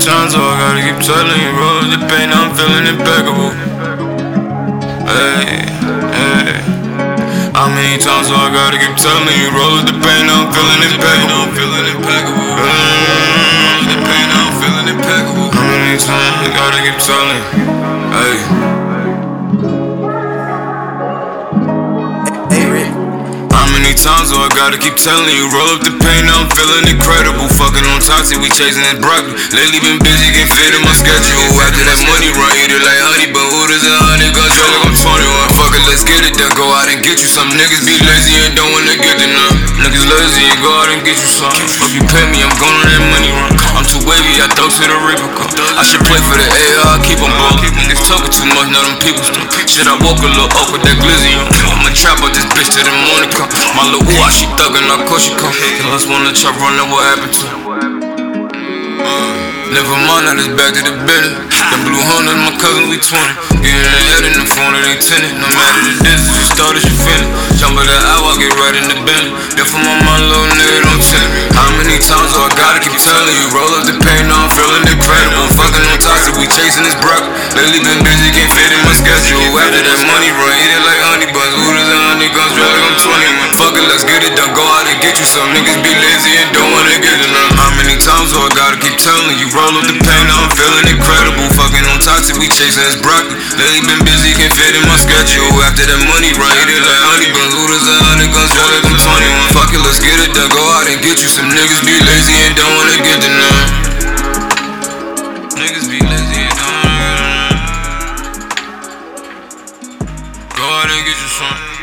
times do I gotta keep telling you, roll the pain, I'm feeling impeccable. Hey, hey. How many times do I gotta keep telling you, roll the pain, I'm feeling impeccable. I'm feeling impeccable. Roll the pain, I'm feeling impeccable. How many times I gotta keep telling you? Hey. Many times do I gotta keep telling you? Roll up the pain, I'm feeling incredible. Fucking on toxic, we chasing this broccoli. Lately been busy, get fit in my schedule. After that money run, eat it like honey, but who does a honey gun? Feel like I'm 21. Fuck it, let's get it done. Go out and get you some niggas be lazy and don't wanna get to none. Niggas lazy and go out and get you some. Fuck you pay me, I'm going on that throw to the Reaper cup. I should play for the AR, keep on ball. Niggas talking too much, now them people. Shit, I walk a little up with that glizzy on. I'ma trap out this bitch till the morning come. My little ooh, she thuggin', of course she come. Killers wanna chop, run, then what happened to her? Never mind, I just back to the business. The blue Honda, my cousin, we 20. Getting ahead in the phone, it ain't tenant. No matter the distance, you started, you finish. Jump of the hour, get right in the bin. Then for my mind, little nigga, don't tell me. How many times do I gotta keep telling you? Roll up the pain, chasing this brock. Lately been busy, can't fit in my schedule. After that money run, eat it like honey buns. Who does honey guns? Feel like I'm 21. Fuck it, let's get it done. Go out and get you some niggas be lazy and don't wanna get it none. How many times do I gotta keep telling you? Roll up the pain, now I'm feeling incredible. Fucking on toxic, we chasing this broccoli. Lately been busy, can't fit in my schedule. After that money run, eat it like honey buns. Who does honey guns? Feel like I'm 21. Fuck it, let's get it done. Go out and get you some niggas be lazy and don't wanna get. Niggas be lazy and none. Go out and get you some.